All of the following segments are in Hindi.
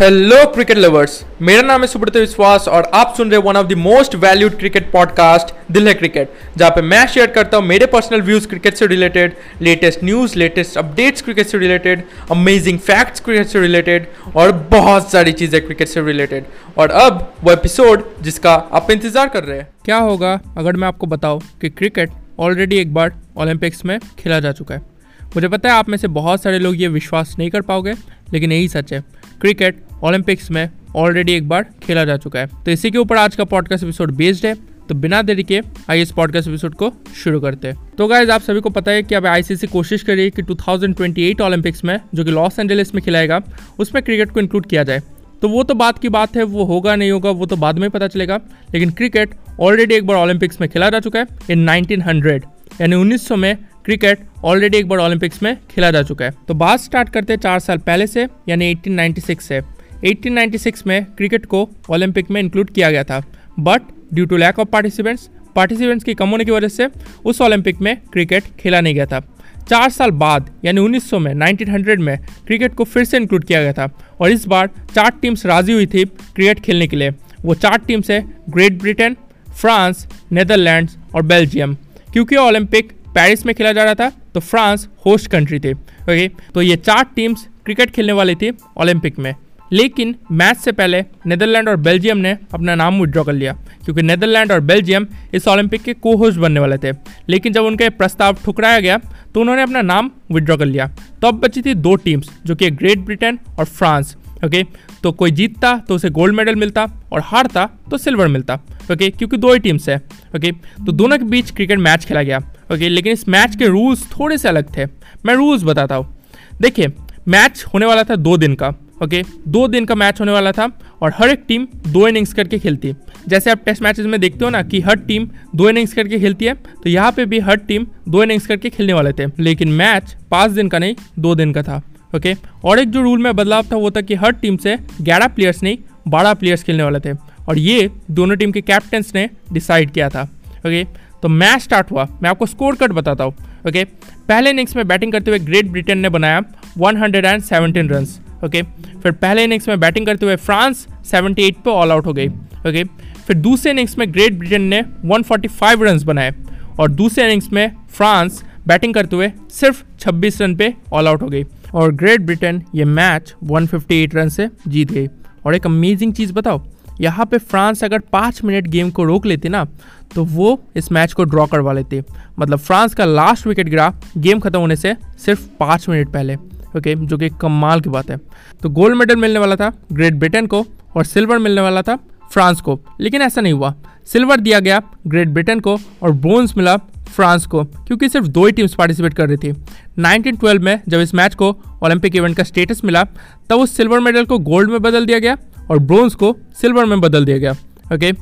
हेलो क्रिकेट लवर्स मेरा नाम है सुब्रत विश्वास और आप सुन रहे one of the most valued cricket podcast दिल है क्रिकेट जहाँ पे मैं शेयर करता हूँ मेरे पर्सनल व्यूज़ क्रिकेट से related latest news latest updates cricket से रिलेटेड अमेजिंग फैक्ट्स क्रिकेट से रिलेटेड और बहुत सारी चीज़ें क्रिकेट से रिलेटेड और अब वो एपिसोड जिसका आप इंतज़ार कर रहे हैं। क्या होगा अगर मैं आपको बताऊँ कि क्रिकेट ऑलरेडी एक बार ओलंपिक्स में खेला जा चुका है? मुझे पता है आप में से बहुत सारे लोग ये विश्वास नहीं कर पाओगे, लेकिन यही सच है। क्रिकेट ओलंपिक्स में ऑलरेडी एक बार खेला जा चुका है। तो इसी के ऊपर आज का पॉडकास्ट एपिसोड बेस्ड है। तो बिना देरी के आइए इस पॉडकास्ट एपिसोड को शुरू करते हैं। तो गाइज़ आप सभी को पता है कि अब आईसीसी कोशिश कर रही है कि 2028 ओलंपिक्स में, जो कि लॉस एंजलिस में खिलाएगा, उसमें क्रिकेट को इंक्लूड किया जाए। तो वो तो बात की बात है, वो होगा नहीं होगा, वो तो बाद में पता चलेगा। लेकिन क्रिकेट ऑलरेडी एक बार ओलंपिक्स में खेला जा चुका है इन 1900 यानी 1900 में क्रिकेट ऑलरेडी एक बार ओलंपिक्स में खेला जा चुका है। तो बात स्टार्ट करते हैं चार साल पहले से, यानी 1896 से। 1896 में क्रिकेट को ओलंपिक में इंक्लूड किया गया था। But due to lack of participants participants की कम होने की वजह से उस ओलंपिक में क्रिकेट खेला नहीं गया था। चार साल बाद, यानी 1900 में 1900 में क्रिकेट को फिर से इंक्लूड किया गया था और इस बार चार टीम्स राज़ी हुई थी क्रिकेट खेलने के लिए। वो चार टीम्स है ग्रेट ब्रिटेन फ्रांस नेदरलैंड्स और बेल्जियम क्योंकि ओलंपिक पेरिस में खेला जा रहा था तो फ्रांस होस्ट कंट्री थी। ओके तो ये चार टीम्स क्रिकेट खेलने वाली थी ओलंपिक में। लेकिन मैच से पहले नेदरलैंड और बेल्जियम ने अपना नाम विड्रॉ कर लिया, क्योंकि नेदरलैंड और बेल्जियम इस ओलंपिक के को होस्ट बनने वाले थे। लेकिन जब उनका प्रस्ताव ठुकराया गया तो उन्होंने अपना नाम विड्रॉ कर लिया। तो अब बची थी दो टीम्स जो कि ग्रेट ब्रिटेन और फ्रांस ओके तो कोई जीतता तो उसे गोल्ड मेडल मिलता और हारता तो सिल्वर मिलता ओके क्योंकि दो ही टीम्स है ओके तो दोनों के बीच क्रिकेट मैच खेला गया ओके लेकिन इस मैच के रूल्स थोड़े से अलग थे। मैं रूल्स बताता हूँ। देखिए मैच होने वाला था दो दिन का। ओके? दो दिन का मैच होने वाला था और हर एक टीम दो इनिंग्स करके खेलती है। जैसे आप टेस्ट मैचेस में देखते हो ना कि हर टीम दो इनिंग्स करके खेलती है तो यहाँ पे भी हर टीम दो इनिंग्स करके खेलने वाले थे। लेकिन मैच पाँच दिन का नहीं, दो दिन का था, ओके? और एक जो रूल में बदलाव था वो था कि हर टीम से ग्यारह प्लेयर्स नहीं, बारह प्लेयर्स खेलने वाले थे। और ये दोनों टीम के कैप्टन्स ने डिसाइड किया था, ओके? तो मैच स्टार्ट हुआ। मैं आपको स्कोर कट बताता हूँ, ओके? पहले इनिंग्स में बैटिंग करते हुए ग्रेट ब्रिटेन ने बनाया 117 रन्स ओके फिर पहले इनिंग्स में बैटिंग करते हुए फ्रांस 78 पे ऑल आउट हो गई। ओके फिर दूसरे इनिंग्स में ग्रेट ब्रिटेन ने 145 रन्स बनाए और दूसरे इनिंग्स में फ्रांस बैटिंग करते हुए सिर्फ़ 26 रन पे ऑल आउट हो गई। और ग्रेट ब्रिटेन ये मैच 158 रन से जीत गई। और एक अमेजिंग चीज़ बताओ, यहाँ पे फ्रांस अगर पाँच मिनट गेम को रोक लेते ना तो वो इस मैच को ड्रॉ करवा लेते। मतलब फ्रांस का लास्ट विकेट गिरा गेम खत्म होने से सिर्फ़ पाँच मिनट पहले। ओके, जो कि कमाल की बात है। तो गोल्ड मेडल मिलने वाला था ग्रेट ब्रिटेन को और सिल्वर मिलने वाला था फ्रांस को। लेकिन ऐसा नहीं हुआ। सिल्वर दिया गया ग्रेट ब्रिटेन को और ब्रोंज मिला फ्रांस को, क्योंकि सिर्फ़ दो ही टीम्स पार्टिसिपेट कर रही थी। 1912 में जब इस मैच को ओलंपिक इवेंट का स्टेटस मिला, तब उस सिल्वर मेडल को गोल्ड में बदल दिया गया और ब्रोंज को सिल्वर में बदल दिया गया। ओके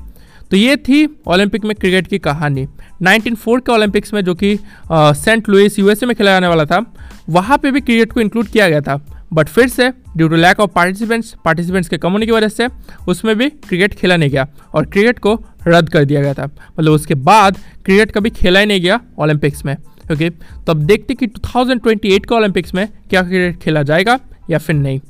तो ये थी ओलंपिक में क्रिकेट की कहानी। 1904 के ओलंपिक्स में जो कि सेंट लुइस, यूएसए में खेला जाने वाला था, वहाँ पे भी क्रिकेट को इंक्लूड किया गया था। बट फिर से due to lack of participants participants के कम होने की वजह से, उसमें भी क्रिकेट खेला नहीं गया और क्रिकेट को रद्द कर दिया गया था। मतलब उसके बाद क्रिकेट कभी खेला ही नहीं गया ओलंपिक्स में ओके तो अब देखते कि 2028 के ओलंपिक्स में क्या क्रिकेट खेला जाएगा या फिर नहीं।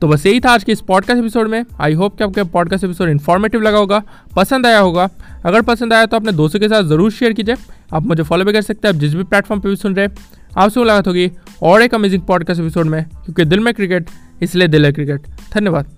तो बस यही था आज के इस पॉडकास्ट एपिसोड में। आई होप कि आपका पॉडकास्ट एपिसोड इन्फॉर्मेटिव लगा होगा, पसंद आया होगा। अगर पसंद आया तो अपने दोस्तों के साथ ज़रूर शेयर कीजिए। आप मुझे फॉलो भी कर सकते हैं, आप जिस भी प्लेटफॉर्म पर भी सुन रहे हैं। आपसे मुलाकात होगी और एक अमेजिंग पॉडकास्ट एपिसोड में, क्योंकि दिल में क्रिकेट इसलिए दिल है क्रिकेट धन्यवाद।